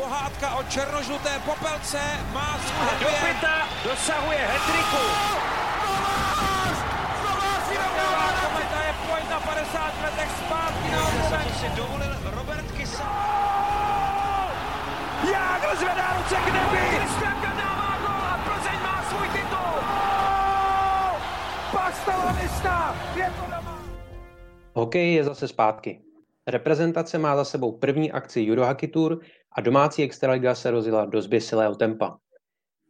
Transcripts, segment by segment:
pohádka o černožluté popelce má svůj Do pěta dosahuje hetriku. Kometa je pojď na 50 letech zpátky na Co si dovolil Robert Kysa. Jágl zvedá ruce k nebi! Kristianka dává gol a Plzeň má svůj titul. Pastalanista! Je to doma! Hokej je zase zpátky. Reprezentace má za sebou první akci Eurohockey Tour a domácí extraliga se rozjela do zběsilého tempa.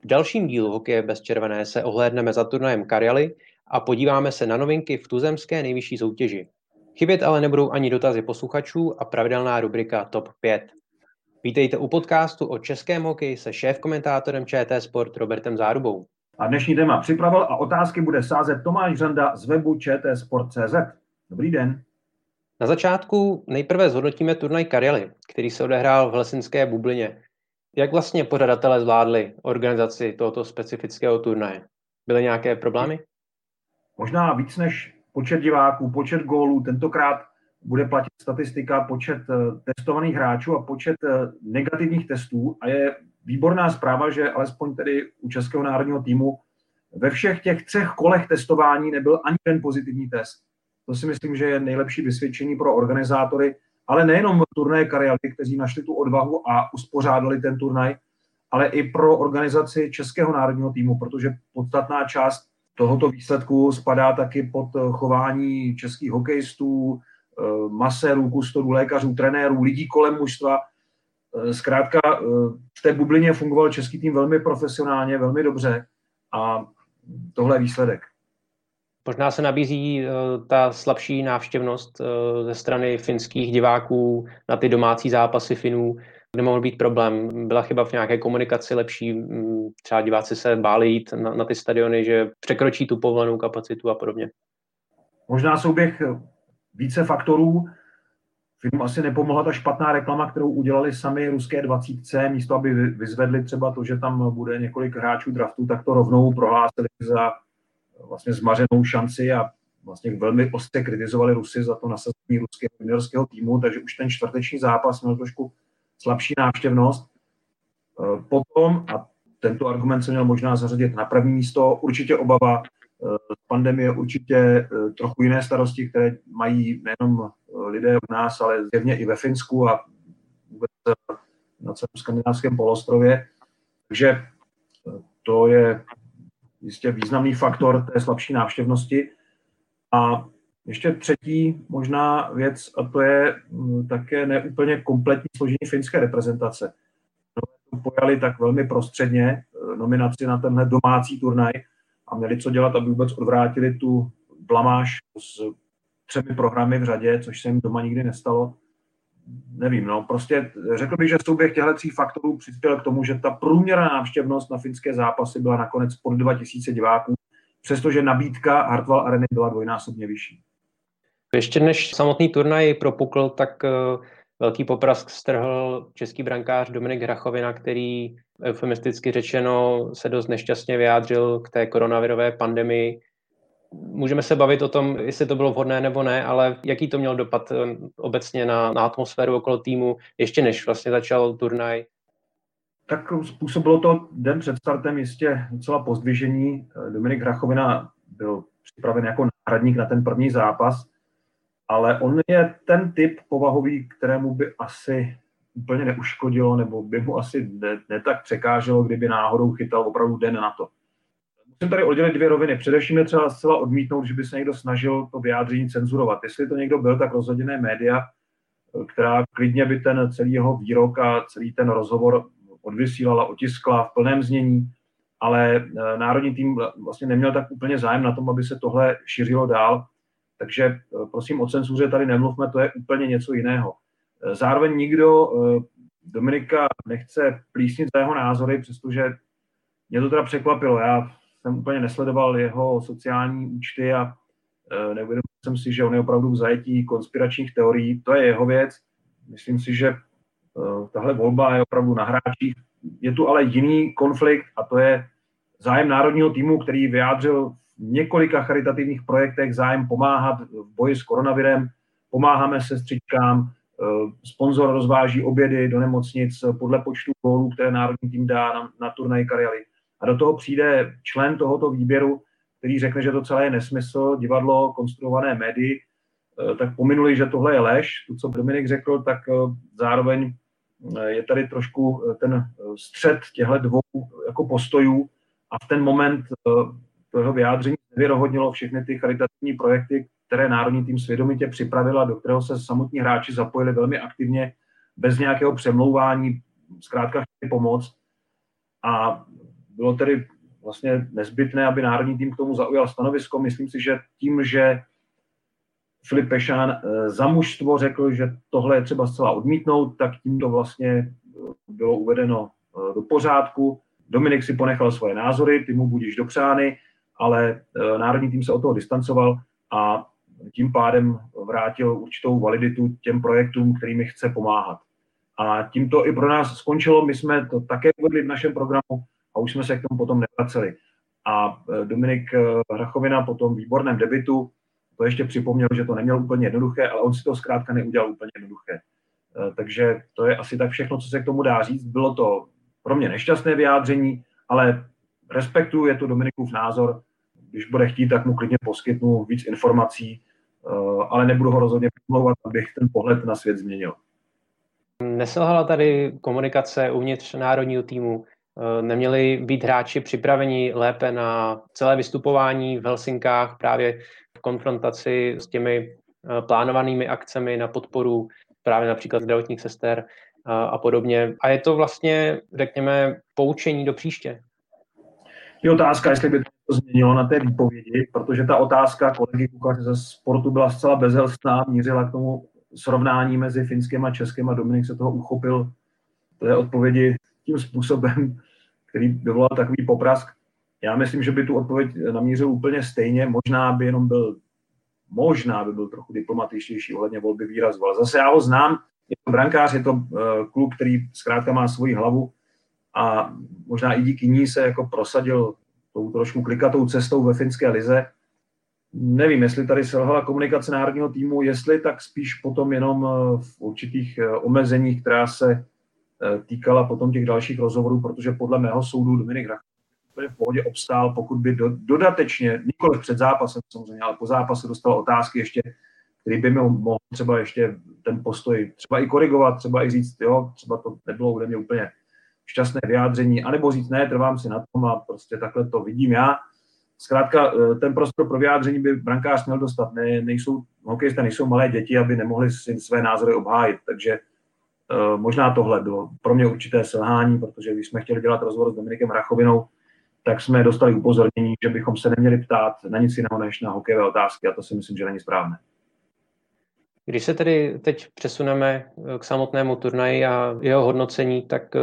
V dalším dílu Hokeje bez červené se ohlédneme za turnajem Karjaly a podíváme se na novinky v tuzemské nejvyšší soutěži. Chybět ale nebudou ani dotazy posluchačů a pravidelná rubrika Top 5. Vítejte u podcastu o českém hokeji se šéf-komentátorem ČT Sport Robertem Zárubou. A dnešní téma připravil a otázky bude sázet Tomáš Řanda z webu čtsport.cz. Dobrý den. Na začátku nejprve zhodnotíme turnaj Karjaly, který se odehrál v Helsinské bublině. Jak vlastně pořadatelé zvládli organizaci tohoto specifického turnaje? Byly nějaké problémy? Možná víc než počet diváků, počet gólů, tentokrát bude platit statistika, počet eh, testovaných hráčů a počet eh, negativních testů a je výborná zpráva, že alespoň tedy u Českého národního týmu ve všech těch třech kolech testování nebyl ani ten pozitivní test. To si myslím, že je nejlepší vysvědčení pro organizátory, ale nejenom turnaje Karjaly, kteří našli tu odvahu a uspořádali ten turnaj, ale i pro organizaci Českého národního týmu, protože podstatná část tohoto výsledku spadá taky pod chování českých hokejistů, eh, masérů, kustodů, lékařů, trenérů, lidí kolem mužstva. Eh, zkrátka eh, v té bublině fungoval český tým velmi profesionálně, velmi dobře a tohle je výsledek. Možná se nabízí uh, ta slabší návštěvnost uh, ze strany finských diváků na ty domácí zápasy Finů, kde mohl být problém. Byla chyba v nějaké komunikaci lepší, um, třeba diváci se báli jít na, na ty stadiony, že překročí tu povolenou kapacitu a podobně. Možná souběh více faktorů. Finům asi nepomohla ta špatná reklama, kterou udělali sami ruské 20. Místo, aby vyzvedli třeba to, že tam bude několik hráčů draftu, tak to rovnou prohlásili za vlastně zmařenou šanci a vlastně velmi ostře kritizovali Rusy za to nasazení ruského juniorského týmu, takže už ten čtvrteční zápas měl trošku slabší návštěvnost. E, potom, a tento argument se měl možná zařadit na první místo, určitě obava z e, pandemie, určitě e, trochu jiné starosti, které mají nejenom lidé u nás, ale zjevně i ve Finsku a vůbec na celém skandinávském polostrově. Takže to je jistě významný faktor té slabší návštěvnosti. A ještě třetí možná věc, a to je mm, také neúplně kompletní složení finské reprezentace. No, pojali tak velmi prostředně eh, nominaci na tenhle domácí turnaj a měli co dělat, aby vůbec odvrátili tu blamáž s třemi programy v řadě, což se jim doma nikdy nestalo nevím, no, prostě řekl bych, že souběh těchto tří faktorů přispěl k tomu, že ta průměrná návštěvnost na finské zápasy byla nakonec pod 2000 diváků, přestože nabídka Hartwall Areny byla dvojnásobně vyšší. Ještě než samotný turnaj propukl, tak uh, velký poprask strhl český brankář Dominik Hrachovina, který eufemisticky řečeno se dost nešťastně vyjádřil k té koronavirové pandemii Můžeme se bavit o tom, jestli to bylo vhodné nebo ne, ale jaký to měl dopad eh, obecně na, na atmosféru okolo týmu, ještě než vlastně začal turnaj? Tak způsobilo to den před startem jistě docela pozdvižení. Dominik Hrachovina byl připraven jako náhradník na ten první zápas, ale on je ten typ povahový, kterému by asi úplně neuškodilo, nebo by mu asi ne, ne tak překáželo, kdyby náhodou chytal opravdu den na to musím tady oddělit dvě roviny. Především je třeba zcela odmítnout, že by se někdo snažil to vyjádření cenzurovat. Jestli to někdo byl, tak rozhodně média, která klidně by ten celý jeho výrok a celý ten rozhovor odvysílala, otiskla v plném znění, ale eh, národní tým vlastně neměl tak úplně zájem na tom, aby se tohle šířilo dál. Takže eh, prosím o cenzuře tady nemluvme, to je úplně něco jiného. Eh, zároveň nikdo Dominika nechce plísnit za jeho názory, přestože mě to teda překvapilo. Já jsem úplně nesledoval jeho sociální účty a e, neuvědomil jsem si, že on je opravdu v zajetí konspiračních teorií. To je jeho věc. Myslím si, že e, tahle volba je opravdu na hráčích. Je tu ale jiný konflikt a to je zájem národního týmu, který vyjádřil v několika charitativních projektech zájem pomáhat v boji s koronavirem. Pomáháme sestřičkám, sponzor rozváží obědy do nemocnic podle počtu gólů, které národní tým dá na, na turnaj Karely. A do toho přijde člen tohoto výběru, který řekne, že to celé je nesmysl, divadlo, konstruované médii, tak pominuli, že tohle je lež. To, co Dominik řekl, tak zároveň je tady trošku ten střed těchto dvou jako postojů a v ten moment toho vyjádření nevyrohodnilo všechny ty charitativní projekty, které Národní tým svědomitě připravila, do kterého se samotní hráči zapojili velmi aktivně, bez nějakého přemlouvání, zkrátka chtěli pomoct. A bylo tedy vlastně nezbytné, aby Národní tým k tomu zaujal stanovisko. Myslím si, že tím, že Filip Pešán eh, za mužstvo řekl, že tohle je třeba zcela odmítnout, tak tím to vlastně eh, bylo uvedeno eh, do pořádku. Dominik si ponechal svoje názory, ty mu budíš dopřány, ale národní tým se od toho distancoval a tím pádem vrátil určitou validitu těm projektům, kterými chce pomáhat. A tím to i pro nás skončilo. My jsme to také uvedli v našem programu a už jsme se k tomu potom nevraceli. A Dominik Hrachovina po tom výborném debitu to ještě připomněl, že to neměl úplně jednoduché, ale on si to zkrátka neudělal úplně jednoduché. Eh, takže to je asi tak všechno, co se k tomu dá říct. Bylo to pro mě nešťastné vyjádření, ale respektuju, je to Dominikův názor. Když bude chtít, tak mu klidně poskytnu víc informací, ale nebudu ho rozhodně pomlouvat, abych ten pohled na svět změnil. Neselhala tady komunikace uvnitř národního týmu? Eh, neměli být hráči připraveni lépe na celé vystupování v Helsinkách právě konfrontaci s těmi eh, plánovanými akcemi na podporu právě například zdravotních sester eh, a podobně. A je to vlastně, řekněme, poučení do příště. Je otázka, jestli by to změnilo na té výpovědi, protože ta otázka kolegy Kukaře ze sportu byla zcela bezelstná, mířila k tomu srovnání mezi finským a českým a Dominik se toho uchopil té odpovědi tím způsobem, který vyvolal takový poprask. Já myslím, že by tu odpověď namířil úplně stejně, možná by jenom byl možná by byl trochu diplomatičtější ohledně volby výrazu, ale zase já ho znám, je to brankář, je to klub, který zkrátka má svoji hlavu a možná i díky ní se jako prosadil tou trošku klikatou cestou ve finské lize. Nevím, jestli tady selhala komunikace národního týmu, jestli tak spíš potom jenom eh, v určitých eh, omezeních, která se týkala potom těch dalších rozhovorů, protože podle mého soudu Dominik Rach v pohodě obstál, pokud by do, dodatečně, nikoli před zápasem samozřejmě, ale po zápase dostal otázky ještě, který by mi mohl třeba ještě ten postoj třeba i korigovat, třeba i říct, jo, třeba to nebylo ode mě úplně šťastné vyjádření, anebo říct, ne, trvám si na tom a prostě takhle to vidím já. Zkrátka, eh, ten prostor pro vyjádření by brankář měl dostat. Ne, nejsou, hokejisté nejsou malé děti, aby nemohli si své názory obhájit, takže možná tohle bylo pro mě určité selhání, protože když jsme chtěli dělat rozhovor s Dominikem Rachovinou, tak jsme dostali upozornění, že bychom se neměli ptát na nic jiného než na hokejové otázky a to si myslím, že není správné. Když se tedy teď přesuneme eh, k samotnému turnaji a jeho hodnocení, tak eh,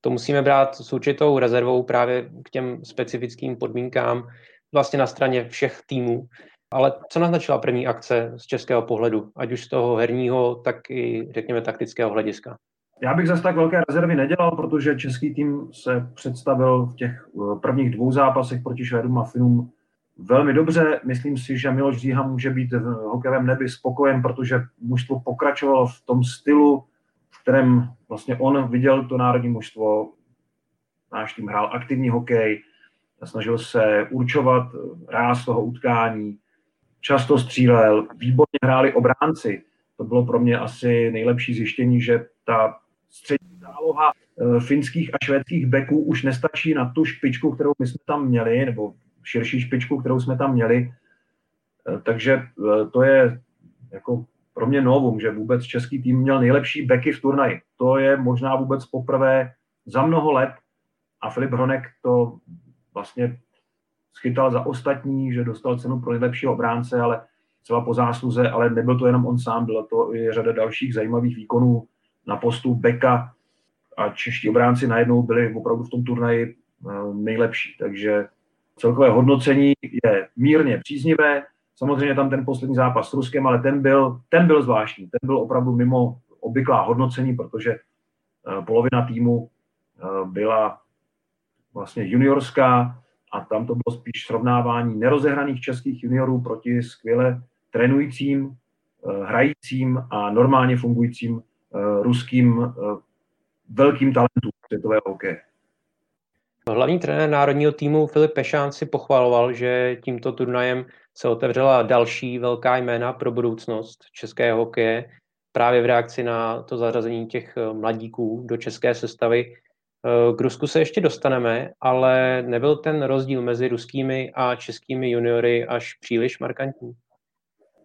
to musíme brát s určitou rezervou právě k těm specifickým podmínkám vlastně na straně všech týmů. Ale co naznačila první akce z českého pohledu, ať už z toho herního, tak i řekněme taktického hlediska? Já bych zase tak velké rezervy nedělal, protože český tým se představil v těch eh, prvních dvou zápasech proti Švédům a Finům velmi dobře. Myslím si, že Miloš Říha může být v hokejovém nebi spokojen, protože mužstvo pokračovalo v tom stylu, v kterém vlastně on viděl to národní mužstvo. Náš tým hrál aktivní hokej, snažil se určovat ráz toho utkání, často střílel, výborně hráli obránci. To bylo pro mě asi nejlepší zjištění, že ta střední záloha eh, finských a švédských beků už nestačí na tu špičku, kterou my jsme tam měli, nebo širší špičku, kterou jsme tam měli. Eh, takže eh, to je jako pro mě novum, že vůbec český tým měl nejlepší beky v turnaji. To je možná vůbec poprvé za mnoho let a Filip Hronek to vlastně schytal za ostatní, že dostal cenu pro nejlepšího obránce, ale třeba po zásluze, ale nebyl to jenom on sám, byla to i řada dalších zajímavých výkonů na postu beka a čeští obránci najednou byli opravdu v tom turnaji eh, nejlepší. Takže celkové hodnocení je mírně příznivé. Samozřejmě tam ten poslední zápas s Ruskem, ale ten byl, ten byl zvláštní. Ten byl opravdu mimo obvyklá hodnocení, protože eh, polovina týmu eh, byla vlastně juniorská a tam to bylo spíš srovnávání nerozehraných českých juniorů proti skvěle trénujícím hrajícím a normálně fungujícím ruským velkým talentům světového hokeje. Hlavní trenér národního týmu Filip Pešán si pochvaloval, že tímto turnajem se otevřela další velká jména pro budoucnost českého hokeje právě v reakci na to zařazení těch eh, mladíků do české sestavy. Eh, k Rusku se ještě dostaneme, ale nebyl ten rozdíl mezi ruskými a českými juniory až příliš markantní?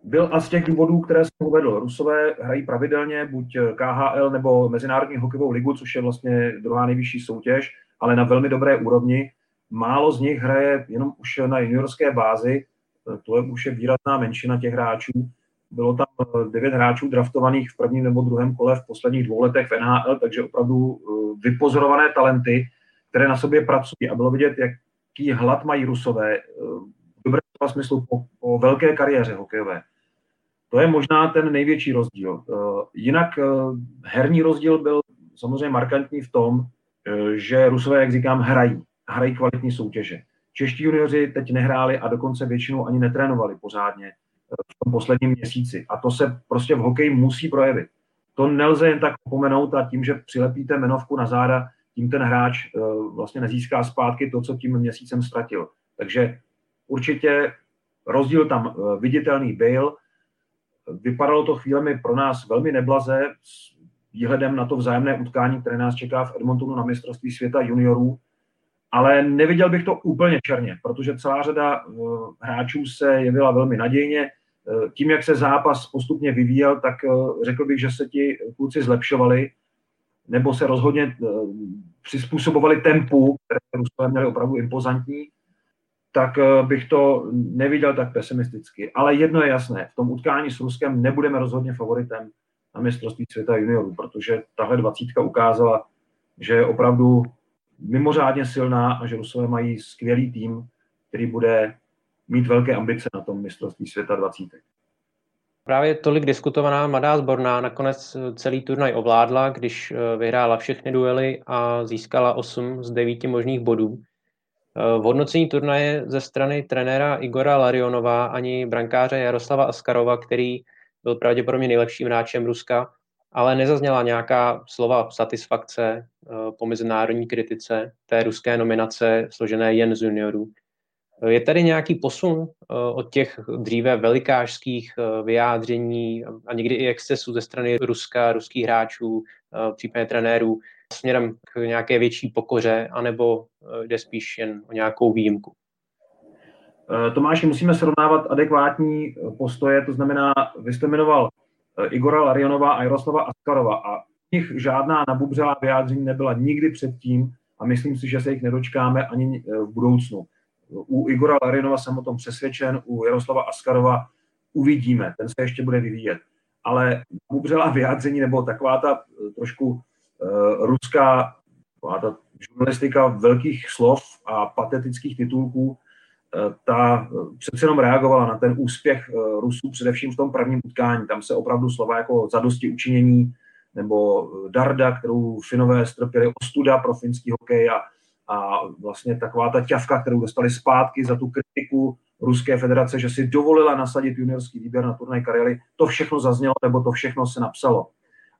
Byl a z těch důvodů, které jsem uvedl. Rusové hrají pravidelně buď KHL nebo Mezinárodní hokejovou ligu, což je vlastně druhá nejvyšší soutěž, ale na velmi dobré úrovni. Málo z nich hraje jenom už na juniorské bázi, to je už je výrazná menšina těch hráčů. Bylo tam eh, devět hráčů draftovaných v prvním nebo druhém kole v posledních dvou letech v NHL, takže opravdu eh, vypozorované talenty, které na sobě pracují. A bylo vidět, jaký hlad mají Rusové eh, v dobrém smyslu po, po velké kariéře hokejové. To je možná ten největší rozdíl. Jinak herní rozdíl byl samozřejmě markantní v tom, že Rusové, jak říkám, hrají. Hrají kvalitní soutěže. Čeští junioři teď nehráli a dokonce většinou ani netrénovali pořádně v tom posledním měsíci. A to se prostě v hokeji musí projevit. To nelze jen tak opomenout a tím, že přilepíte menovku na záda, tím ten hráč eh, vlastně nezíská zpátky to, co tím měsícem ztratil. Takže určitě rozdíl tam eh, viditelný byl. Vypadalo to chvílemi pro nás velmi neblaze s výhledem na to vzájemné utkání, které nás čeká v Edmontonu na mistrovství světa juniorů, ale neviděl bych to úplně černě, protože celá řada uh, hráčů se jevila velmi nadějně. Uh, tím, jak se zápas postupně vyvíjel, tak uh, řekl bych, že se ti kluci zlepšovali, nebo se rozhodně přizpůsobovali tempu, které Rusové měli opravdu impozantní, tak bych to neviděl tak pesimisticky. Ale jedno je jasné, v tom utkání s Ruskem nebudeme rozhodně favoritem na mistrovství světa juniorů, protože tahle dvacítka ukázala, že je opravdu mimořádně silná a že Rusové mají skvělý tým, který bude mít velké ambice na tom mistrovství světa 20. Právě tolik diskutovaná mladá zborná nakonec celý turnaj ovládla, když eh, vyhrála všechny duely a získala 8 z 9 možných bodů. Eh, v hodnocení turnaje ze strany trenéra Igora Larionova ani brankáře Jaroslava Askarova, který byl pravděpodobně nejlepším hráčem Ruska, ale nezazněla nějaká slova satisfakce eh, po mezinárodní kritice té ruské nominace složené jen z juniorů. Je tady nějaký posun eh, od těch dříve velikářských eh, vyjádření a někdy i excesů ze strany Ruska, ruských hráčů, případně trenérů, směrem k nějaké větší pokoře, anebo jde spíš jen o nějakou výjimku? Tomáši, musíme srovnávat adekvátní postoje, to znamená, vy jste jmenoval Eh, Igora Larionova a Jaroslava Askarova a nich žádná nabubřelá vyjádření nebyla nikdy předtím a myslím si, že se jich nedočkáme ani eh, v budoucnu. U Igora Larionova jsem o tom přesvědčen, u Jaroslava Askarova uvidíme, ten se ještě bude vyvíjet. Ale nabubřelá vyjádření nebo taková ta eh, trošku uh, ruská taková ta žurnalistika velkých slov a patetických titulků, Eh, ta přece jenom reagovala na ten úspěch eh, Rusů především v tom prvním utkání. Tam se opravdu slova jako zadosti učinění nebo Darda, kterou Finové strpěli ostuda pro finský hokej a, a vlastně taková ta ťavka, kterou dostali zpátky za tu kritiku Ruské federace, že si dovolila nasadit juniorský výběr na turnaj kariéry, to všechno zaznělo, nebo to všechno se napsalo.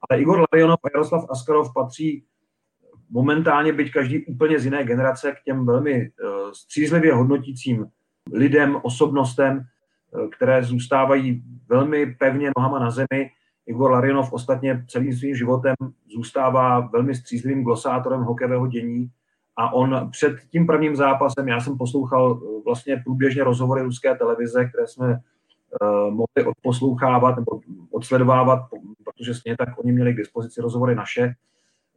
Ale Igor Larionov a Jaroslav Askarov patří momentálně, byť každý úplně z jiné generace, k těm velmi eh, střízlivě hodnotícím lidem, osobnostem, eh, které zůstávají velmi pevně nohama na zemi. Igor Larinov ostatně celým svým životem zůstává velmi střízlivým glosátorem hokejového dění a on před tím prvním zápasem, já jsem poslouchal eh, vlastně průběžně rozhovory ruské televize, které jsme uh, mohli odposlouchávat nebo odsledovávat, protože stejně tak oni měli k dispozici rozhovory naše,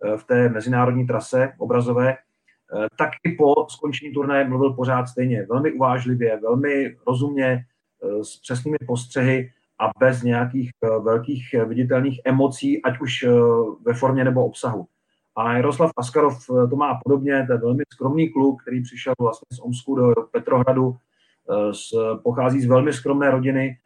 Eh, v té mezinárodní trase obrazové, eh, tak i po skončení turnaje mluvil pořád stejně, velmi uvážlivě, velmi rozumně, eh, s přesnými postřehy a bez nějakých velkých viditelných emocí, ať už ve formě nebo obsahu. A Jaroslav Askarov to má podobně, to je velmi skromný kluk, který přišel vlastně z Omsku do Petrohradu, z, pochází z velmi skromné rodiny,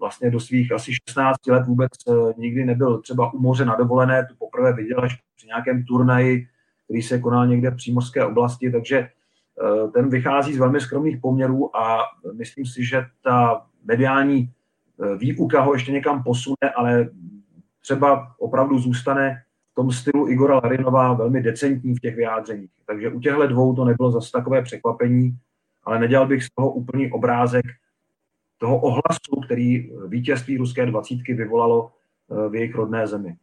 vlastně do svých asi 16 let vůbec nikdy nebyl třeba u moře na dovolené, tu poprvé viděl až při nějakém turnaji, který se konal někde v přímořské oblasti, takže eh, ten vychází z velmi skromných poměrů a myslím si, že ta mediální výuka ho ještě někam posune, ale třeba opravdu zůstane v tom stylu Igora Larinova velmi decentní v těch vyjádřeních. Takže u těchto dvou to nebylo zase takové překvapení, ale nedělal bych z toho úplný obrázek toho ohlasu, který vítězství ruské dvacítky vyvolalo eh, v jejich rodné zemi.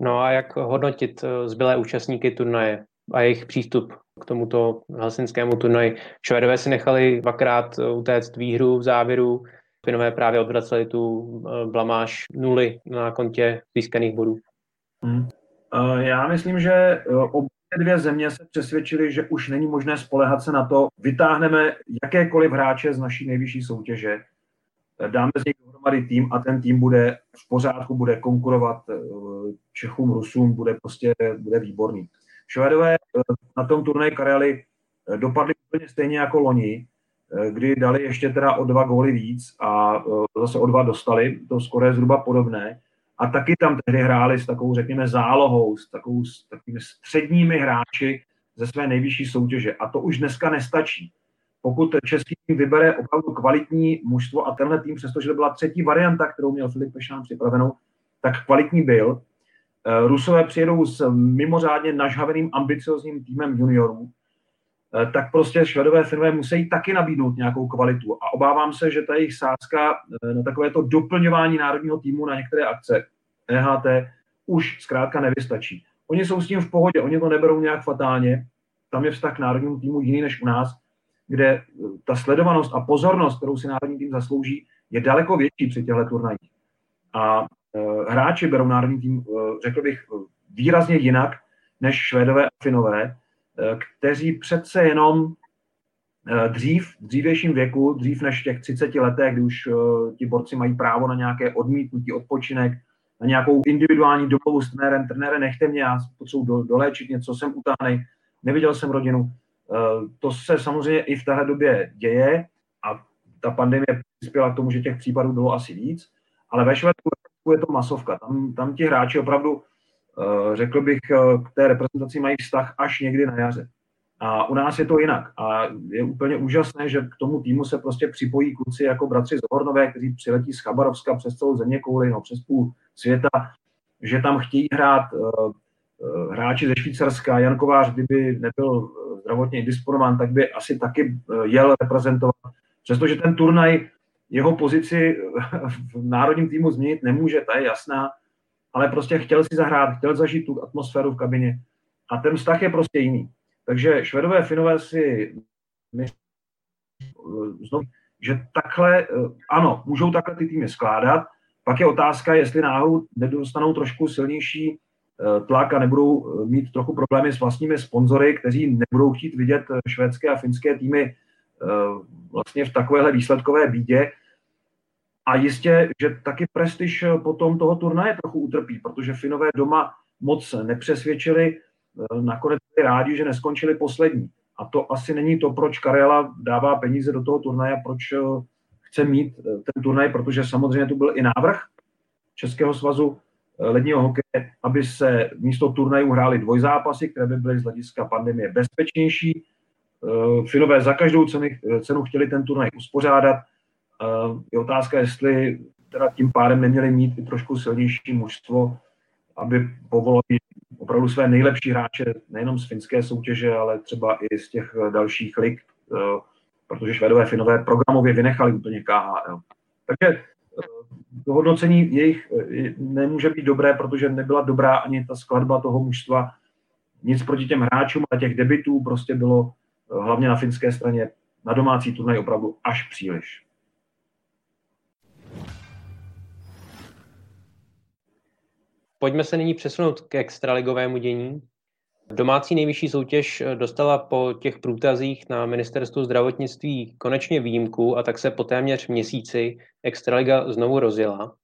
No a jak hodnotit eh, zbylé účastníky turnaje a jejich přístup k tomuto helsinskému turnaji? Švédové si nechali dvakrát eh, utéct výhru v závěru, Finové právě odvraceli tu blamáž nuly na kontě získaných bodů. Hmm. Já myslím, že obě dvě země se přesvědčily, že už není možné spolehat se na to, vytáhneme jakékoliv hráče z naší nejvyšší soutěže, dáme z nich dohromady tým a ten tým bude v pořádku, bude konkurovat eh, Čechům, Rusům, bude prostě bude výborný. Švédové eh, na tom turnaji Karely eh, dopadli úplně stejně jako loni, kdy dali ještě teda o dva góly víc a zase o dva dostali, to skoro je zhruba podobné. A taky tam tehdy hráli s takovou, řekněme, zálohou, s, takovou, s takovými středními hráči ze své nejvyšší soutěže. A to už dneska nestačí. Pokud český tým vybere opravdu kvalitní mužstvo a tenhle tým, přestože to byla třetí varianta, kterou měl Filip Pešán připravenou, tak kvalitní byl. Eh, Rusové přijedou s mimořádně nažhaveným ambiciozním týmem juniorů, tak prostě švedové firmy musí taky nabídnout nějakou kvalitu. A obávám se, že ta jejich sázka eh, na takové to doplňování národního týmu na některé akce EHT už zkrátka nevystačí. Oni jsou s tím v pohodě, oni to neberou nějak fatálně, tam je vztah k národnímu týmu jiný než u nás, kde ta sledovanost a pozornost, kterou si národní tým zaslouží, je daleko větší při těchto turnajích. A hráči berou národní tým, řekl bych, výrazně jinak než Švédové a Finové, kteří přece jenom dřív, v dřívějším věku, dřív než těch 30 letech, kdy už ti borci mají právo na nějaké odmítnutí, odpočinek, na nějakou individuální domluvu s trenérem, trenére nechte mě, já potřebuji do, doléčit něco, jsem utáhnej, neviděl jsem rodinu, Eh, to se samozřejmě i v téhle době děje a ta pandemie přispěla k tomu, že těch případů bylo asi víc, ale ve Švédsku je to masovka. Tam, tam ti hráči opravdu, eh, řekl bych, eh, k té reprezentaci mají vztah až někdy na jaře. A u nás je to jinak. A je úplně úžasné, že k tomu týmu se prostě připojí kluci jako bratři z Hornové, kteří přiletí z Chabarovska přes celou země kouli, no, přes půl světa, že tam chtějí hrát Eh, hráči ze Švýcarska, Jan Kovář, kdyby nebyl eh, zdravotně disponován, tak by asi taky eh, jel reprezentovat. Přestože ten turnaj jeho pozici v národním týmu změnit nemůže, ta je jasná, ale prostě chtěl si zahrát, chtěl zažít tu atmosféru v kabině. A ten vztah je prostě jiný. Takže švedové, finové si myslí, znovu, že takhle, ano, můžou takhle ty týmy skládat, pak je otázka, jestli náhodou nedostanou trošku silnější Eh, tlak a nebudou eh, mít trochu problémy s vlastními sponzory, kteří nebudou chtít vidět eh, švédské a finské týmy vlastně v takovéhle výsledkové bídě. A jistě, že taky prestiž potom toho turnaje trochu utrpí, protože Finové doma moc nepřesvědčili, nakonec byli rádi, že neskončili poslední. A to asi není to, proč Karela dává peníze do toho turnaje, proč chce mít ten turnaj, protože samozřejmě tu byl i návrh Českého svazu ledního hokeje, aby se místo turnajů hrály dvojzápasy, které by byly z hlediska pandemie bezpečnější. Eh, Finové za každou cenu, cenu chtěli ten turnaj uspořádat. Eh, je otázka, jestli teda tím pádem neměli mít i trošku silnější mužstvo, aby povolili opravdu své nejlepší hráče nejenom z finské soutěže, ale třeba i z těch dalších lig, eh, protože Švédové Finové programově vynechali úplně KHL. Takže to hodnocení jejich eh, nemůže být dobré, protože nebyla dobrá ani ta skladba toho mužstva. Nic proti těm hráčům, ale těch debitů prostě bylo eh, hlavně na finské straně na domácí turnaj opravdu až příliš. Pojďme se nyní přesunout k extraligovému dění. Domácí nejvyšší soutěž eh, dostala po těch průtazích na ministerstvu zdravotnictví konečně výjimku a tak se po téměř měsíci Extraliga znovu rozjela.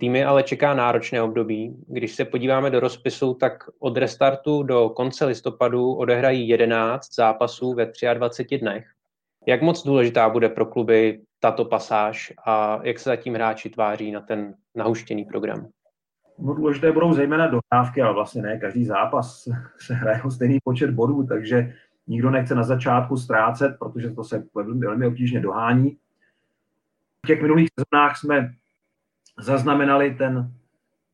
Týmy ale čeká náročné období. Když se podíváme do rozpisu, tak od restartu do konce listopadu odehrají 11 zápasů ve 23 dnech. Jak moc důležitá bude pro kluby tato pasáž a jak se zatím hráči tváří na ten nahuštěný program? No, důležité budou zejména dohrávky, ale vlastně ne každý zápas se hraje o stejný počet bodů, takže nikdo nechce na začátku ztrácet, protože to se velmi obtížně dohání. v těch minulých sezónách jsme zaznamenali ten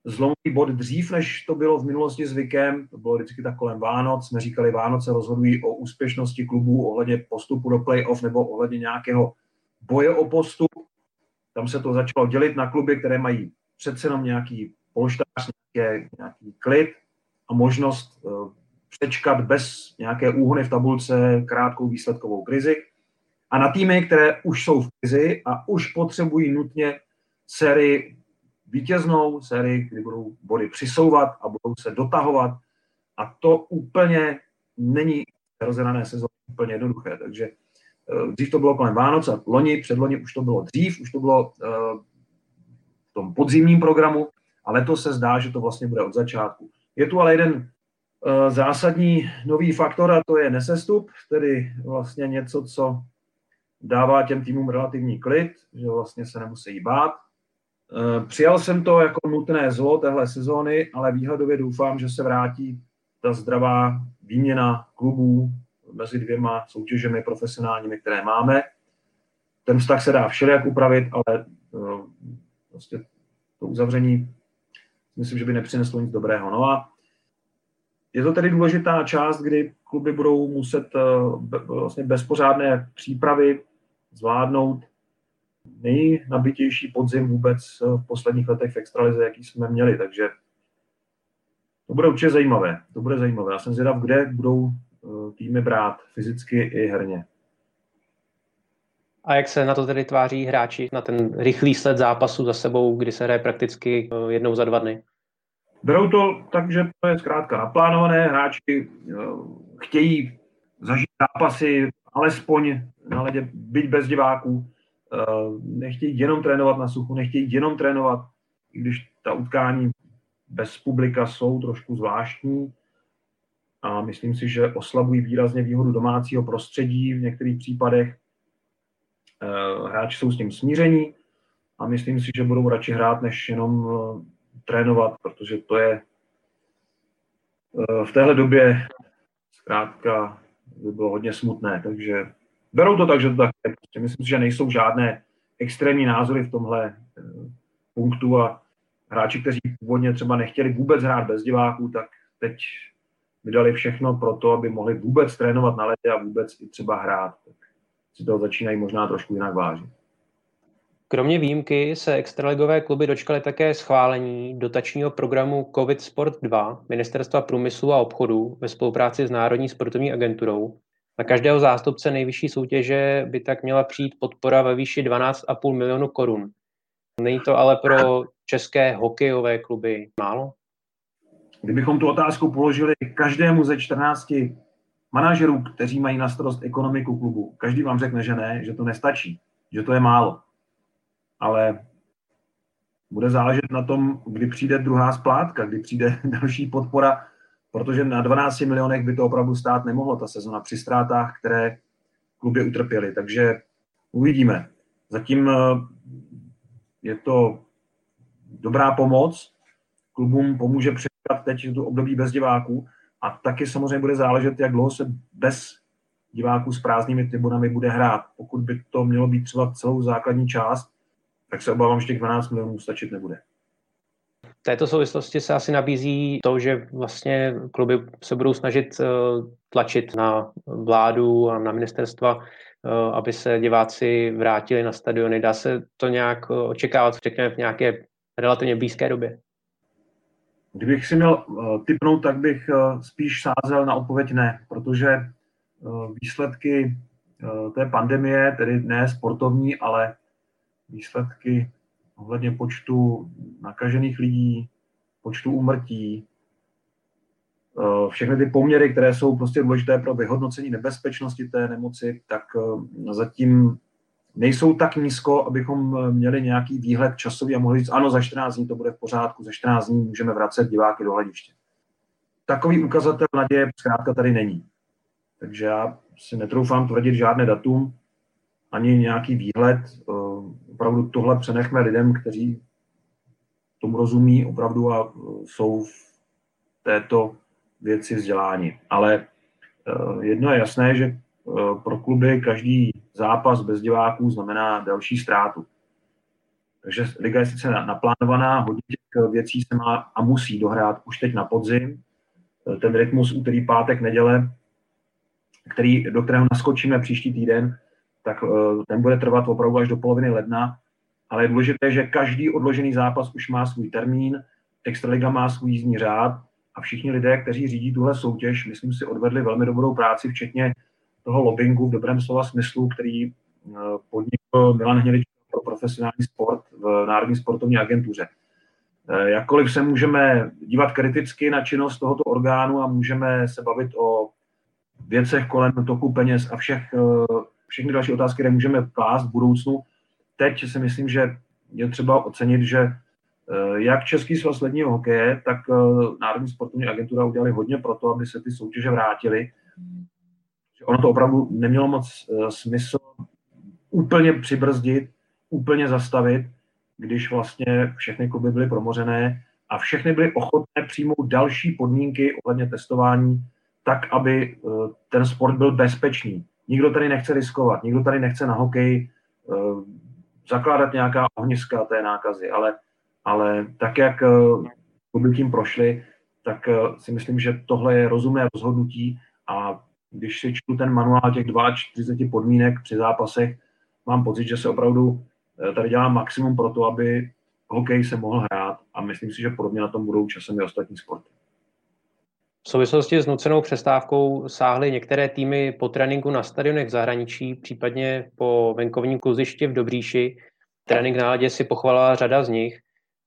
zlomový bod dřív, než to bylo v minulosti zvykem. To bylo vždycky tak kolem Vánoc. Jsme říkali, Vánoce rozhodují o úspěšnosti klubů ohledně postupu do playoff nebo ohledně nějakého boje o postup. Tam se to začalo dělit na kluby, které mají přece jenom nějaký polštář, nějaký, nějaký klid a možnost uh, přečkat bez nějaké úhony v tabulce krátkou výsledkovou krizi. A na týmy, které už jsou v krizi a už potřebují nutně sérii vítěznou, sérii, kdy budou body přisouvat a budou se dotahovat. A to úplně není rozjedané sezóny úplně jednoduché. Takže uh, dřív to bylo kolem Vánoc a loni, předloni už to bylo dřív, už to bylo uh, v tom podzimním programu a letos se zdá, že to vlastně bude od začátku. Je tu ale jeden Eh, zásadní nový faktor a to je nesestup, tedy vlastně něco, co dává těm týmům relativní klid, že vlastně se nemusí bát. Eh, přijal jsem to jako nutné zlo téhle sezóny, ale výhledově doufám, že se vrátí ta zdravá výměna klubů mezi dvěma soutěžemi profesionálními, které máme. Ten vztah se dá všelijak upravit, ale eh, vlastně to uzavření myslím, že by nepřineslo nic dobrého. No a je to tedy důležitá část, kdy kluby budou muset eh, vlastně bezpořádné přípravy zvládnout nejnabitější podzim vůbec eh, v posledních letech v extralize, jaký jsme měli, takže to bude určitě zajímavé. To bude zajímavé. Já jsem zvědav, kde budou eh, týmy brát fyzicky i herně. A jak se na to tedy tváří hráči, na ten rychlý sled zápasu za sebou, kdy se hraje prakticky jednou za dva dny? Berou to tak, že to je zkrátka naplánované, hráči eh, chtějí zažít zápasy alespoň na ledě, byť bez diváků, eh, nechtějí jenom trénovat na suchu, nechtějí jenom trénovat, i když ta utkání bez publika jsou trošku zvláštní a myslím si, že oslabují výrazně výhodu domácího prostředí v některých případech. Eh, hráči jsou s tím smíření a myslím si, že budou radši hrát, než jenom trénovat, protože to je eh, v téhle době zkrátka by bylo hodně smutné, takže berou to tak, že to tak je. Prostě myslím si, že nejsou žádné extrémní názory v tomhle eh, punktu a hráči, kteří původně třeba nechtěli vůbec hrát bez diváků, tak teď vydali všechno pro to, aby mohli vůbec trénovat na ledě a vůbec i třeba hrát. Tak si toho začínají možná trošku jinak vážit. Kromě výjimky se extraligové kluby dočkaly také schválení dotačního programu COVID Sport 2 Ministerstva průmyslu a obchodu ve spolupráci s Národní sportovní agenturou. Na každého zástupce nejvyšší soutěže by tak měla přijít podpora ve výši 12,5 milionu korun. Není to ale pro české hokejové kluby málo? Kdybychom tu otázku položili každému ze 14 manažerů, kteří mají na starost ekonomiku klubu, každý vám řekne, že ne, že to nestačí, že to je málo ale bude záležet na tom, kdy přijde druhá splátka, kdy přijde další podpora, protože na 12 milionech by to opravdu stát nemohlo ta sezona při ztrátách, které kluby utrpěly. Takže uvidíme. Zatím eh, je to dobrá pomoc. Klubům pomůže překonat teď tu období bez diváků a taky samozřejmě bude záležet, jak dlouho se bez diváků s prázdnými tribunami bude hrát. Pokud by to mělo být třeba celou základní část, tak se obávám, že těch 12 milionů stačit nebude. V této souvislosti se asi nabízí to, že vlastně kluby se budou snažit eh, tlačit na vládu a na ministerstva, eh, aby se diváci vrátili na stadiony. Dá se to nějak eh, očekávat, řekněme, v nějaké relativně blízké době? Kdybych si měl typnout, tak bych spíš sázel na odpověď ne, protože výsledky té pandemie, tedy ne sportovní, ale výsledky ohledně počtu nakažených lidí, počtu úmrtí, eh, všechny ty poměry, které jsou prostě důležité pro vyhodnocení nebezpečnosti té nemoci, tak eh, zatím nejsou tak nízko, abychom měli nějaký výhled časový a mohli říct, ano, za 14 dní to bude v pořádku, za 14 dní můžeme vracet diváky do hlediště. Takový ukazatel naděje zkrátka tady není. Takže já si netroufám tvrdit žádné datum, ani nějaký výhled. Eh, opravdu tohle přenechme lidem, kteří tomu rozumí opravdu a eh, jsou v této věci vzděláni. Ale eh, jedno je jasné, že pro kluby každý zápas bez diváků znamená další ztrátu. Takže liga je sice naplánovaná, hodně těch věcí se má a musí dohrát už teď na podzim. Ten rytmus úterý, pátek, neděle, který, do kterého naskočíme příští týden, tak ten bude trvat opravdu až do poloviny ledna. Ale je důležité, že každý odložený zápas už má svůj termín, Extraliga má svůj jízdní řád a všichni lidé, kteří řídí tuhle soutěž, myslím si, odvedli velmi dobrou práci, včetně toho lobbingu v dobrém slova smyslu, který eh, podnikl Milan Hnělič pro profesionální sport v Národní sportovní agentuře. Eh, jakkoliv se můžeme dívat kriticky na činnost tohoto orgánu a můžeme se bavit o věcech kolem toku peněz a všech, eh, všechny další otázky, které můžeme klást v budoucnu, teď si myslím, že je třeba ocenit, že jak Český svaz ledního hokeje, tak Národní sportovní agentura udělali hodně pro to, aby se ty soutěže vrátily ono to opravdu nemělo moc uh, smysl úplně přibrzdit, úplně zastavit, když vlastně všechny kluby byly promořené a všechny byly ochotné přijmout další podmínky ohledně testování, tak, aby uh, ten sport byl bezpečný. Nikdo tady nechce riskovat, nikdo tady nechce na hokej uh, zakládat nějaká ohniska té nákazy, ale, ale tak, jak kluby tím prošly, tak si myslím, že tohle je rozumné rozhodnutí a když si čtu ten manuál těch 42 podmínek při zápasech, mám pocit, že se opravdu eh, tady dělá maximum pro to, aby hokej se mohl hrát a myslím si, že podobně na tom budou časem i ostatní sporty. V souvislosti s nucenou přestávkou sáhly některé týmy po tréninku na stadionech v zahraničí, případně po venkovním kluzišti v Dobříši. Trénink na ledě si pochvalila řada z nich.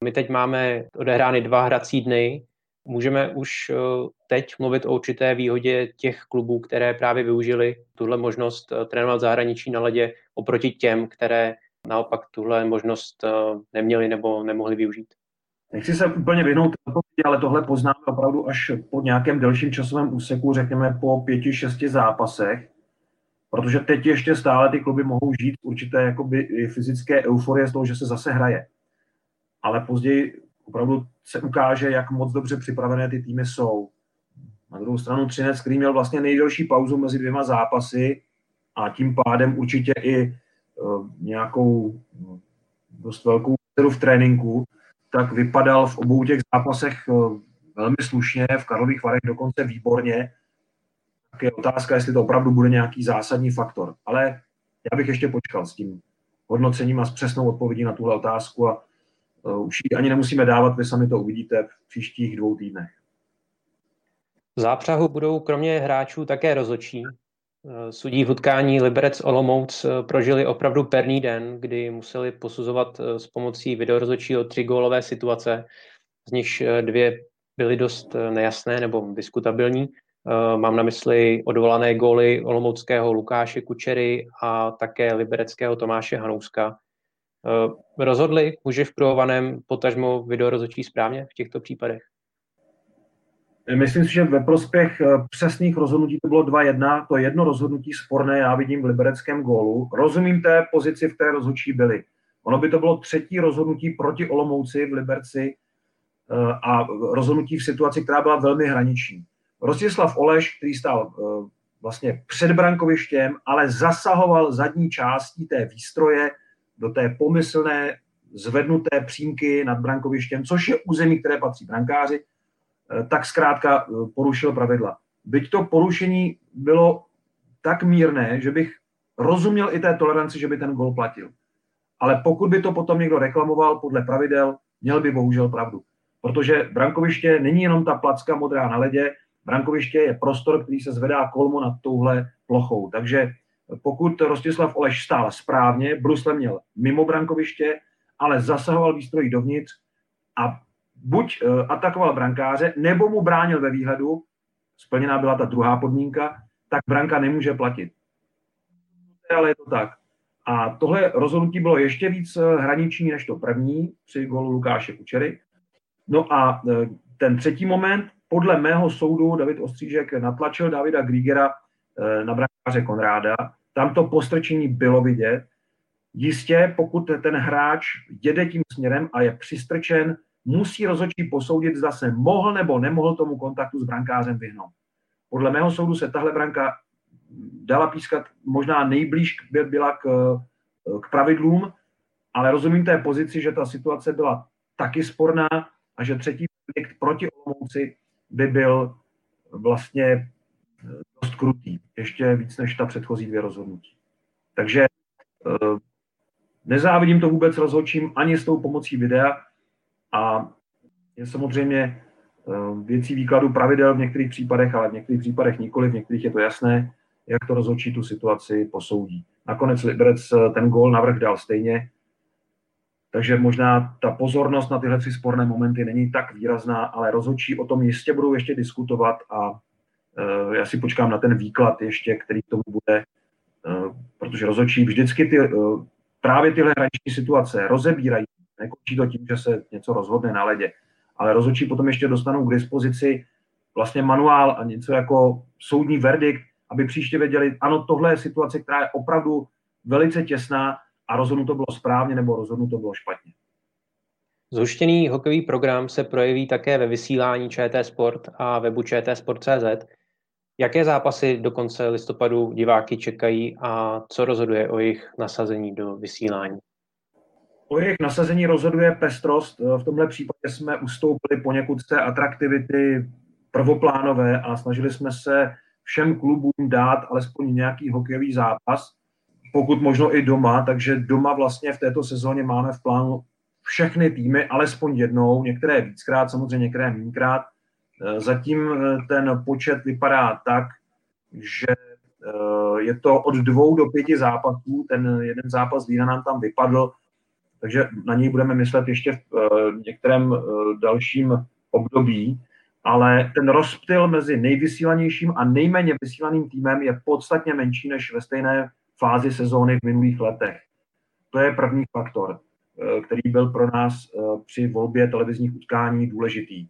My teď máme odehrány dva hrací dny, Můžeme už eh, teď mluvit o určité výhodě těch klubů, které právě využili tuhle možnost eh, trénovat zahraničí na ledě oproti těm, které naopak tuhle možnost eh, neměli nebo nemohli využít. Nechci se úplně vyhnout ale tohle poznáme opravdu až po nějakém delším časovém úseku, řekněme po pěti, šesti zápasech, protože teď ještě stále ty kluby mohou žít určité jakoby fyzické euforie z toho, že se zase hraje. Ale později opravdu se ukáže, jak moc dobře připravené ty týmy jsou. Na druhou stranu Třinec, který měl vlastně nejdelší pauzu mezi dvěma zápasy a tím pádem určitě i uh, nějakou no, dost velkou v tréninku, tak vypadal v obou těch zápasech uh, velmi slušně, v Karlových Varech dokonce výborně. Tak je otázka, jestli to opravdu bude nějaký zásadní faktor. Ale já bych ještě počkal s tím hodnocením a s přesnou odpovědí na tuhle otázku a už ji ani nemusíme dávat, vy sami to uvidíte v příštích dvou týdnech. V zápřahu budou kromě hráčů také rozočí. Eh, sudí v utkání Liberec Olomouc eh, prožili opravdu perný den, kdy museli posuzovat s pomocí videorozočího tři gólové situace, z nichž dvě byly dost nejasné nebo diskutabilní. Mám na mysli odvolané góly olomouckého Lukáše Kučery a také libereckého Tomáše Hanouska. Eh, rozhodli muži v provovaném potažmo videorozočí správně v těchto případech? Myslím si, že ve prospěch eh, přesných rozhodnutí to bylo 2-1. To jedno rozhodnutí sporné já vidím v libereckém gólu. Rozumím té pozici, v které rozhodčí byli. Ono by to bylo třetí rozhodnutí proti Olomouci v Liberci eh, a rozhodnutí v situaci, která byla velmi hraniční. Rostislav Oleš, který stál vlastně před brankovištěm, ale zasahoval zadní částí té výstroje do té pomyslné zvednuté přímky nad brankovištěm, což je území, které patří brankáři, eh, tak zkrátka eh, porušil pravidla. Byť to porušení bylo tak mírné, že bych rozuměl i té toleranci, že by ten gol platil. Ale pokud by to potom někdo reklamoval podle pravidel, měl by bohužel pravdu. Protože brankoviště není jenom ta placka modrá na ledě, brankoviště je prostor, který se zvedá kolmo nad touhle plochou. Takže pokud Rostislav Oleš stál správně, Brusle měl mimo brankoviště, ale zasahoval výstroj dovnitř a buď eh, atakoval brankáře, nebo mu bránil ve výhledu, splněná byla ta druhá podmínka, tak branka nemůže platit. Ale je to tak. A tohle rozhodnutí bylo ještě víc eh, hraniční než to první při golu Lukáše Kučery. No a eh, ten třetí moment, podle mého soudu David Ostřížek natlačil Davida Grigera na brankáře Konráda. Tam to postrčení bylo vidět. Jistě, pokud ten hráč jede tím směrem a je přistrčen, musí rozhodčí posoudit, zda se mohl nebo nemohl tomu kontaktu s brankářem vyhnout. Podle mého soudu se tahle branka dala pískat možná nejblíž byla k, k pravidlům, ale rozumím té pozici, že ta situace byla taky sporná a že třetí verdikt proti Olomouci by byl vlastně dost krutý, ještě víc než ta předchozí dvě rozhodnutí. Takže eh, nezávidím to vůbec rozhodčím ani s tou pomocí videa a je samozřejmě eh, věcí výkladu pravidel v některých případech, ale v některých případech nikoli, v některých je to jasné, jak to rozhodčí tu situaci posoudí. Nakonec Liberec ten gól navrh dal stejně, takže možná ta pozornost na tyhle tři sporné momenty není tak výrazná, ale rozhodčí o tom jistě budou ještě diskutovat a já si počkám na ten výklad ještě, který k tomu bude, uh, protože rozhodčí vždycky ty, uh, právě tyhle hraniční situace rozebírají. Nekončí to tím, že se něco rozhodne na ledě, ale rozhodčí potom ještě dostanou k dispozici vlastně manuál a něco jako soudní verdikt, aby příště věděli, ano, tohle je situace, která je opravdu velice těsná a rozhodnuto bylo správně nebo rozhodnuto bylo špatně. Zhuštěný hokejový program se projeví také ve vysílání ČT Sport a webu čtsport.cz. Jaké zápasy do konce listopadu diváky čekají a co rozhoduje o jejich nasazení do vysílání? O jejich nasazení rozhoduje pestrost. V tomhle případě jsme ustoupili poněkud z té atraktivity prvoplánové a snažili jsme se všem klubům dát alespoň nějaký hokejový zápas pokud možno i doma, takže doma vlastně v této sezóně máme v plánu všechny týmy alespoň jednou, některé víckrát, samozřejmě některé mínkrát. E, zatím e, ten počet vypadá tak, že e, je to od dvou do pěti zápasů, ten jeden zápas Vína nám tam vypadl, takže na něj budeme myslet ještě v některém dalším období, ale ten rozptyl mezi nejvysílanějším a nejméně vysílaným týmem je podstatně menší než ve stejné fázi sezóny v minulých letech. To je první faktor, eh, který byl pro nás eh, při volbě televizních utkání důležitý.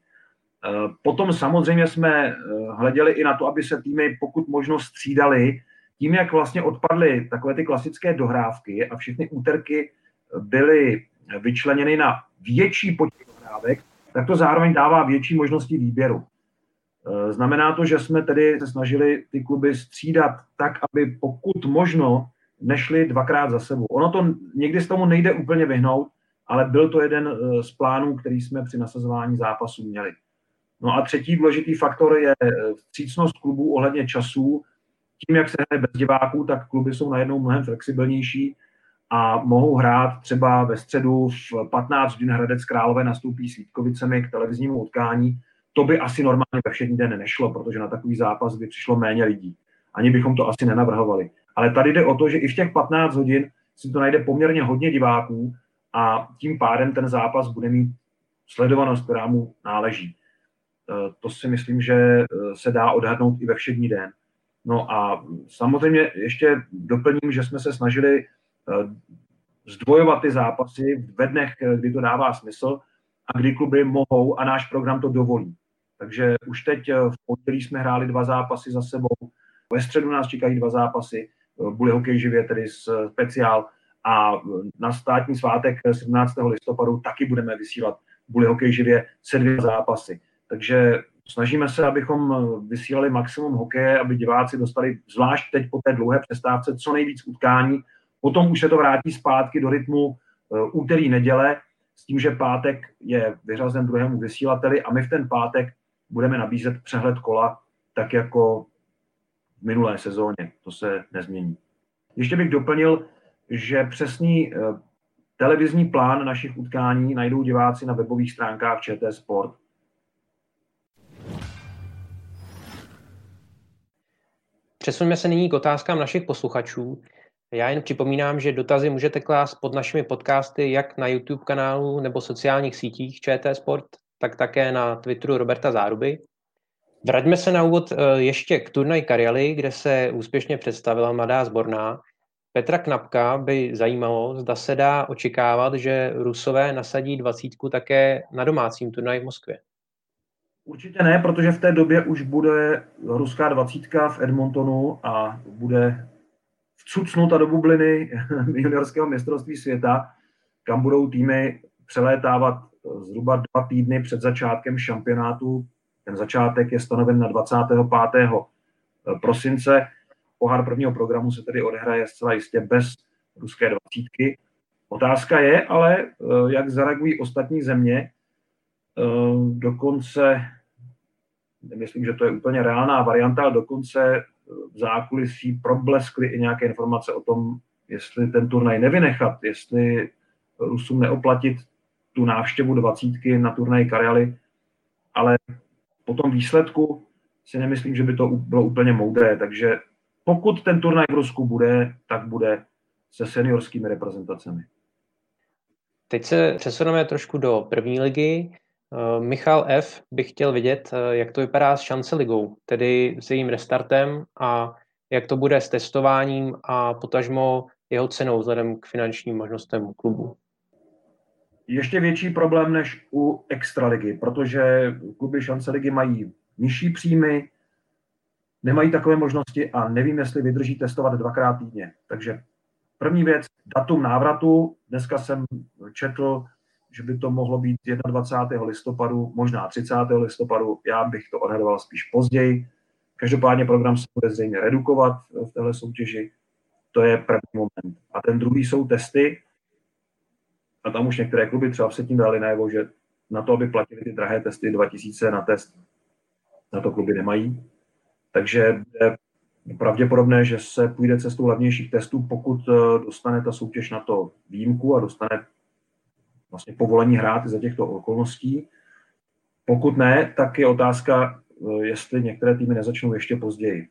Eh, potom samozřejmě jsme hleděli i na to, aby se týmy pokud možno střídali. Tím, jak vlastně odpadly takové ty klasické dohrávky a všechny úterky byly vyčleněny na větší počet dohrávek, tak to zároveň dává větší možnosti výběru. Eh, znamená to, že jsme tedy se snažili ty kluby střídat tak, aby pokud možno nešli dvakrát za sebou. Ono to někdy z tomu nejde úplně vyhnout, ale byl to jeden eh, z plánů, který jsme při nasazování zápasů měli. No a třetí důležitý faktor je eh, vstřícnost klubů ohledně časů. Tím, jak se hraje bez diváků, tak kluby jsou najednou mnohem flexibilnější a mohou hrát třeba ve středu v 15 hodin Hradec Králové nastoupí s Vítkovicemi k televiznímu utkání to by asi normálně ve všední den nešlo, protože na takový zápas by přišlo méně lidí. Ani bychom to asi nenavrhovali. Ale tady jde o to, že i v těch 15 hodin si to najde poměrně hodně diváků a tím pádem ten zápas bude mít sledovanost, která mu náleží. E, to si myslím, že e, se dá odhadnout i ve všední den. No a samozřejmě ještě doplním, že jsme se snažili e, zdvojovat ty zápasy ve dnech, kdy to dává smysl a kdy kluby mohou a náš program to dovolí. Takže už teď eh, v pondělí jsme hráli dva zápasy za sebou, ve středu nás čekají dva zápasy, eh, bude hokej živě, tedy eh, speciál, a na státní svátek 17. listopadu taky budeme vysílat bude hokej živě se dvě zápasy. Takže snažíme se, abychom vysílali maximum hokeje, aby diváci dostali, zvlášť teď po té dlouhé přestávce, co nejvíc utkání. Potom už se to vrátí zpátky do rytmu úterý, neděle, s tím, že pátek je vyřazen druhému vysílateli a my v ten pátek budeme nabízet přehled kola tak jako v minulé sezóně. To se nezmění. Ještě bych doplnil, že přesný eh, televizní plán našich utkání najdou diváci na webových stránkách ČT Sport. Přesuneme se nyní k otázkám našich posluchačů. Já jen připomínám, že dotazy můžete klást pod našimi podcasty jak na YouTube kanálu nebo sociálních sítích ČT Sport, tak také na Twitteru Roberta Záruby. Vraťme se na úvod eh, ještě k turnaj Karialy, kde se úspěšně představila mladá zborná. Petra Knapka by zajímalo, zda se dá očekávat, že Rusové nasadí dvacítku také na domácím turnaji v Moskvě. Určitě ne, protože v té době už bude ruská dvacítka v Edmontonu a bude vcucnuta do bubliny juniorského mistrovství světa, kam budou týmy přelétávat zhruba dva týdny před začátkem šampionátu. Ten začátek je stanoven na 25. prosince. Pohár prvního programu se tedy odehraje zcela jistě bez ruské dvacítky. Otázka je ale, jak zareagují ostatní země. Dokonce, nemyslím, že to je úplně reálná varianta, ale dokonce v zákulisí probleskly i nějaké informace o tom, jestli ten turnaj nevynechat, jestli Rusům neoplatit tu návštěvu dvacítky na turnaj Karely, ale po tom výsledku si nemyslím, že by to bylo úplně moudré, takže pokud ten turnaj v Rusku bude, tak bude se seniorskými reprezentacemi. Teď se přesuneme trošku do první ligy. Eh, Michal F. by chtěl vidět, eh, jak to vypadá s šance ligou, tedy s jejím restartem a jak to bude s testováním a potažmo jeho cenou vzhledem k finančním možnostem klubu. Ještě větší problém než u extraligy, protože kluby šance ligy mají nižší příjmy, nemají takové možnosti a nevím, jestli vydrží testovat dvakrát týdně. Takže první věc, datum návratu. Dneska jsem četl, že by to mohlo být 21. listopadu, možná 30. listopadu. Já bych to odhadoval spíš později. Každopádně program se bude zřejmě redukovat v téhle soutěži. To je první moment. A ten druhý jsou testy. A tam už některé kluby třeba se tím dali najevo, že na to, aby platili ty drahé testy 2000 na test, na to kluby nemají. Takže je pravděpodobné, že se půjde cestou levnějších testů, pokud eh, dostane ta soutěž na to výjimku a dostane vlastně povolení hrát za těchto okolností. Pokud ne, tak je otázka, eh, jestli některé týmy nezačnou ještě později,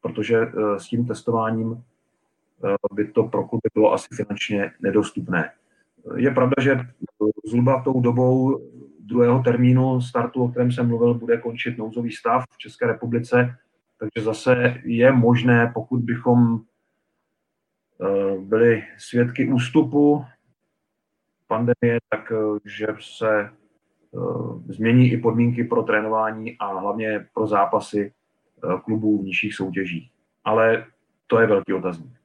protože eh, s tím testováním by to pro kluby bylo asi finančně nedostupné. Je pravda, že zhruba tou dobou druhého termínu startu, o kterém jsem mluvil, bude končit nouzový stav v České republice, takže zase je možné, pokud bychom eh, byli svědky ústupu pandemie, tak eh, že se eh, změní i podmínky pro trénování a hlavně pro zápasy klubů v nižších soutěžích. Ale to je velký otazník.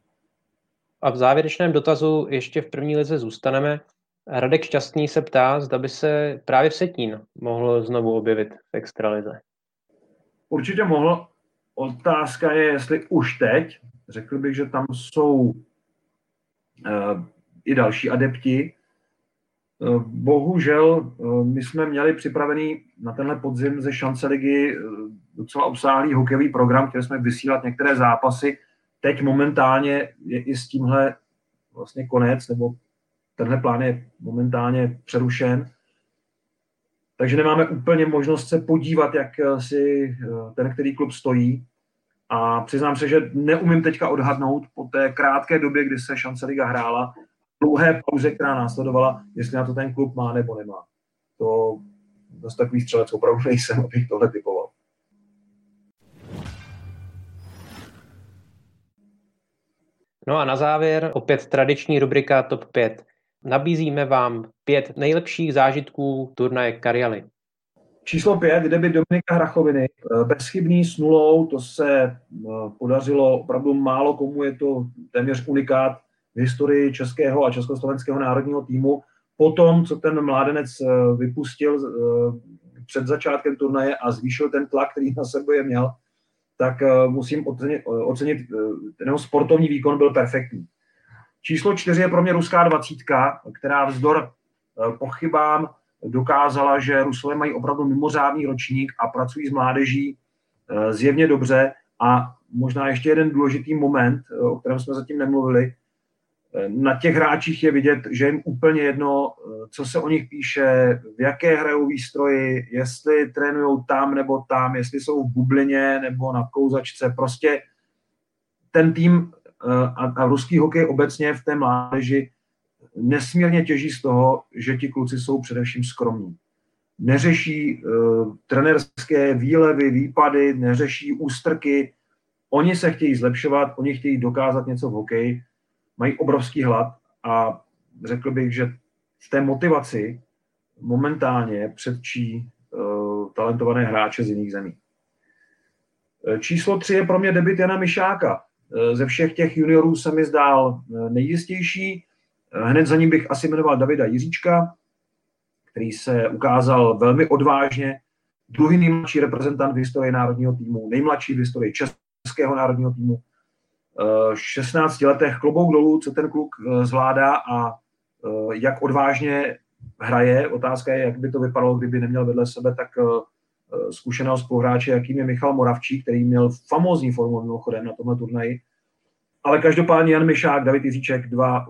A v závěrečném dotazu ještě v první lize zůstaneme. Radek Šťastný se ptá, zda by se právě v Setín mohl znovu objevit v extralize. Určitě mohl. Otázka je, jestli už teď. Řekl bych, že tam jsou uh, i další adepti. Bohužel uh, my jsme měli připravený na tenhle podzim ze šance ligy uh, docela obsáhlý hokejový program, který jsme vysílat některé zápasy. Teď momentálně je i s tímhle vlastně konec, nebo tenhle plán je momentálně přerušen. Takže nemáme úplně možnost se podívat, jak eh, si eh, ten který klub stojí. A přiznám se, že neumím teďka odhadnout po té krátké době, kdy se šance Liga hrála, dlouhé pauze, která následovala, jestli na to ten klub má nebo nemá. To zase takový střelec opravdu nejsem, abych tohle typoval. No a na závěr opět tradiční rubrika TOP 5. Nabízíme vám pět nejlepších zážitků turnaje Karialy. Číslo pět, by Dominika Hrachoviny. Eh, bezchybný s nulou, to se eh, podařilo opravdu málo komu, je to téměř unikát v historii českého a československého národního týmu. Potom, co ten mládenec eh, vypustil před začátkem turnaje a zvýšil ten tlak, který na sebe měl, tak musím ocenit, ocenit ten jeho sportovní výkon byl perfektní. Číslo čtyři je pro mě ruská dvacítka, která vzdor eh, pochybám dokázala, že Rusové mají opravdu mimořádný ročník a pracují s mládeží eh, zjevně dobře. A možná ještě jeden důležitý moment, eh, o kterém jsme zatím nemluvili, na těch hráčích je vidět, že jim úplně jedno, co se o nich píše, v jaké hrajou výstroji, jestli trénují tam nebo tam, jestli jsou v bublině nebo na kouzačce. Prostě ten tým a, a ruský hokej obecně v té mládeži nesmírně těží z toho, že ti kluci jsou především skromní. Neřeší uh, trenerské výlevy, výpady, neřeší ústrky. Oni se chtějí zlepšovat, oni chtějí dokázat něco v hokeji, mají obrovský hlad a řekl bych, že v té motivaci momentálně předčí uh, talentované hráče z jiných zemí. Číslo tři je pro mě debit Jana Mišáka. Eh, ze všech těch juniorů se mi zdál eh, nejjistější. Eh, hned za ním bych asi jmenoval Davida Jiříčka, který se ukázal velmi odvážně. Druhý nejmladší reprezentant v historii národního týmu, nejmladší v historii českého národního týmu. V 16 letech klobouk dolů, co ten kluk zvládá a jak odvážně hraje. Otázka je, jak by to vypadalo, kdyby neměl vedle sebe tak zkušeného spoluhráče, jakým je Michal Moravčí, který měl famózní formu mimochodem na tomhle turnaji. Ale každopádně Jan Mišák, David Jiříček, dva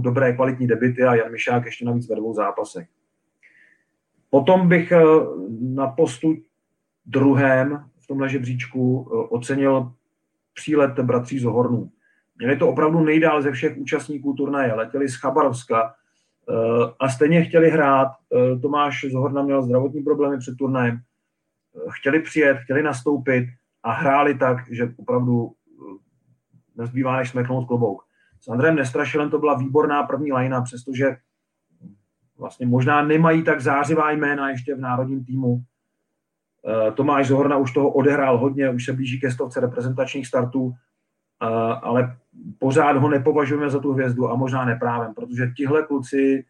dobré kvalitní debity a Jan Mišák ještě navíc ve dvou zápasech. Potom bych na postu druhém v tomhle žebříčku ocenil přílet bratří z Hornů. Měli to opravdu nejdál ze všech účastníků turnaje. Letěli z Chabarovska eh, a stejně chtěli hrát. Eh, Tomáš Zohorna měl zdravotní problémy před turnajem. Eh, chtěli přijet, chtěli nastoupit a hráli tak, že opravdu nezbývá než smeknout klobouk. S Andrem Nestrašilem to byla výborná první lajna, přestože vlastně možná nemají tak zářivá jména ještě v národním týmu. Tomáš Zohorna už toho odehrál hodně, už se blíží ke stovce reprezentačních startů, ale pořád ho nepovažujeme za tu hvězdu a možná neprávem, protože tihle kluci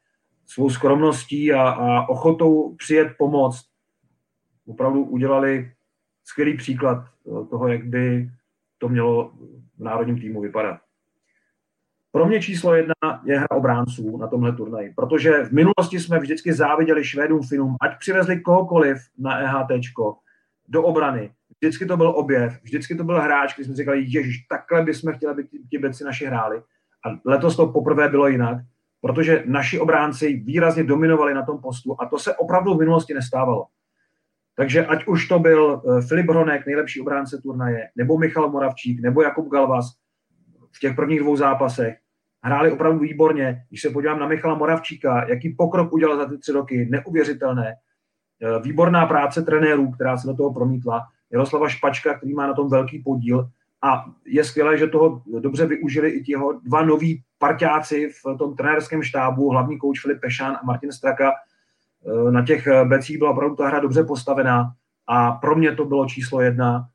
svou skromností a, a ochotou přijet pomoct opravdu udělali skvělý příklad toho, jak by to mělo v národním týmu vypadat. Pro mě číslo jedna je hra obránců na tomhle turnaji, protože v minulosti jsme vždycky záviděli Švédům, Finům, ať přivezli kohokoliv na EHT do obrany, vždycky to byl objev, vždycky to byl hráč, když jsme říkali, ježiš, takhle bychom chtěli, aby ti beci naši hráli. A letos to poprvé bylo jinak, protože naši obránci výrazně dominovali na tom postu a to se opravdu v minulosti nestávalo. Takže ať už to byl eh, Filip Hronek, nejlepší obránce turnaje, nebo Michal Moravčík, nebo Jakub Galvas v těch prvních dvou zápasech, hráli opravdu výborně. Když se podívám na Michala Moravčíka, jaký pokrok udělal za ty tři roky, neuvěřitelné. Eh, výborná práce trenérů, která se do toho promítla. Jaroslava Špačka, který má na tom velký podíl. A je skvělé, že toho dobře využili i těho dva noví parťáci v tom trenérském štábu, hlavní kouč Filip Pešán a Martin Straka. Eh, na těch eh, becích byla opravdu ta hra dobře postavená a pro mě to bylo číslo jedna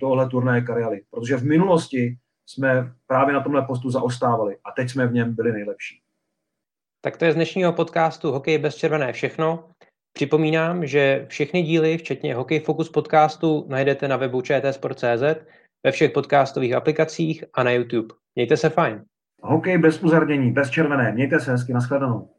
tohle turnaje Karialy, protože v minulosti jsme právě na tomhle postu zaostávali a teď jsme v něm byli nejlepší. Tak to je z dnešního podcastu Hokej bez červené všechno. Připomínám, že všechny díly, včetně Hokej Focus podcastu, najdete na webu čtsport.cz, ve všech podcastových aplikacích a na YouTube. Mějte se fajn. Hokej bez uzardění, bez červené. Mějte se hezky, nashledanou.